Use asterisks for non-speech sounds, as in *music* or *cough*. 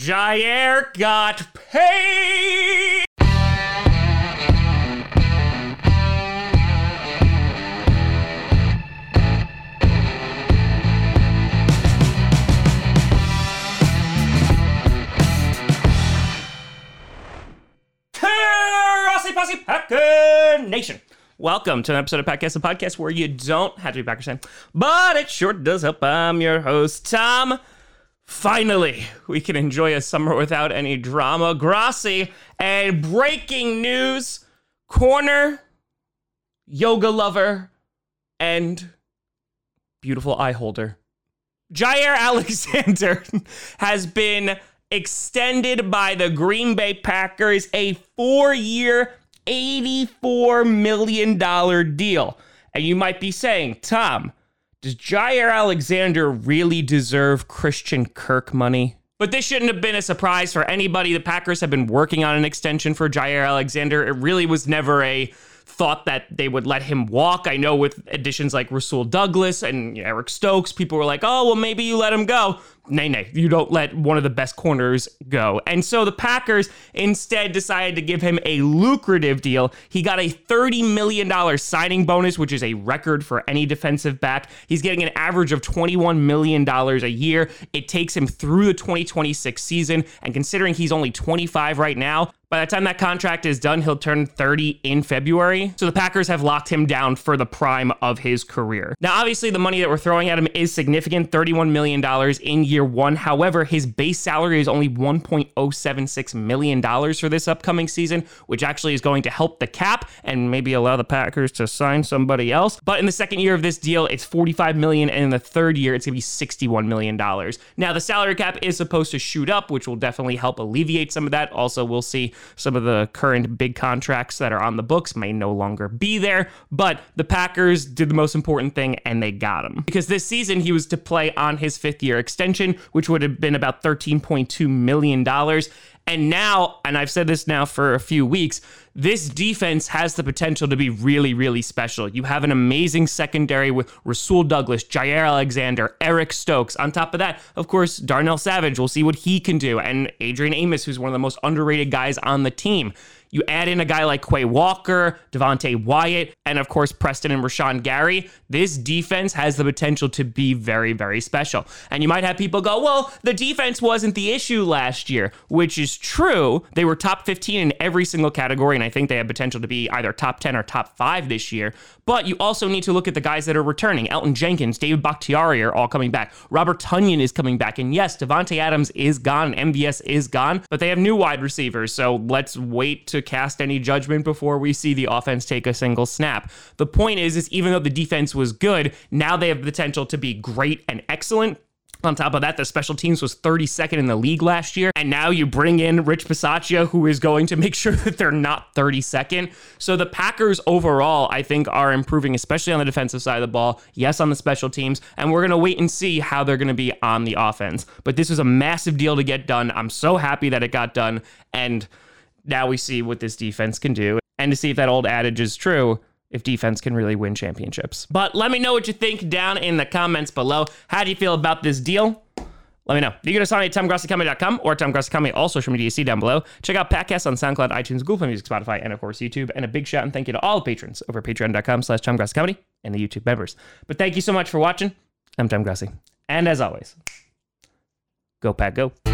Jaire got paid. Posse Packer Nation. Welcome to an episode of Podcast, a podcast where you don't have to be Packers fan, but it sure does help. I'm your host, Tom. Finally, we can enjoy a summer without any drama. Grossi and breaking news corner, yoga lover, and beautiful eye holder. Jaire Alexander *laughs* has been extended by the Green Bay Packers a four year, $84 million deal. And you might be saying, Tom, does Jaire Alexander really deserve Christian Kirk money? But this shouldn't have been a surprise for anybody. The Packers have been working on an extension for Jaire Alexander. It really was never a thought that they would let him walk. I know with additions like Rasul Douglas and Eric Stokes, people were like, oh, well, maybe you let him go. Nay, nay, you don't let one of the best corners go. And so the Packers instead decided to give him a lucrative deal. He got a $30 million signing bonus, which is a record for any defensive back. He's getting an average of $21 million a year. It takes him through the 2026 season. And considering he's only 25 right now, by the time that contract is done, he'll turn 30 in February. So the Packers have locked him down for the prime of his career. Now, obviously, the money that we're throwing at him is significant $31 million in year one. However, his base salary is only $1.076 million for this upcoming season, which actually is going to help the cap and maybe allow the Packers to sign somebody else. But in the second year of this deal, it's 45 million, and in the third year, it's going to be $61 million. Now, the salary cap is supposed to shoot up, which will definitely help alleviate some of that. Also, we'll see some of the current big contracts that are on the books may no longer be there, but the Packers did the most important thing and they got him. Because this season he was to play on his fifth year extension, which would have been about $13.2 million. And now, and I've said this now for a few weeks, this defense has the potential to be really, really special. You have an amazing secondary with Rasul Douglas, Jaire Alexander, Eric Stokes. On top of that, of course, Darnell Savage. We'll see what he can do. And Adrian Amos, who's one of the most underrated guys on the team. You add in a guy like Quay Walker, Devonte Wyatt, and of course Preston and Rashan Gary. This defense has the potential to be very, very special. And you might have people go, well, the defense wasn't the issue last year, which is true. They were top 15 in every single category, and I think they have potential to be either top 10 or top 5 this year. But you also need to look at the guys that are returning. Elgton Jenkins, David Bakhtiari are all coming back. Robert Tonyan is coming back. And yes, Davante Adams is gone, MVS is gone, but they have new wide receivers. So let's wait to cast any judgment before we see the offense take a single snap. The point is, is even though the defense was good, now they have the potential to be great and excellent. On top of that, the special teams was 32nd in the league last year. And now you bring in Rich Bisaccia, who is going to *laughs* make sure that they're not 32nd. So the Packers overall, I think, are improving, especially on the defensive side of the ball. Yes, on the special teams. And we're going to wait and see how they're going to be on the offense. But this was a massive deal to get done. I'm so happy that it got done. And now we see what this defense can do. And to see if that old adage is true if defense can really win championships. But let me know what you think down in the comments below. How do you feel about this deal? Let me know. You can me at TomGrossiComedy.com or TomGrossiComedy, all social media you see down below. Check out podcasts on SoundCloud, iTunes, Google Play Music, Spotify, and of course YouTube. And a big shout and thank you to all the patrons over at patreon.com slash TomGrossiComedy and the YouTube members. But thank you so much for watching. I'm Tom Grossi. And as always, go Pack Go.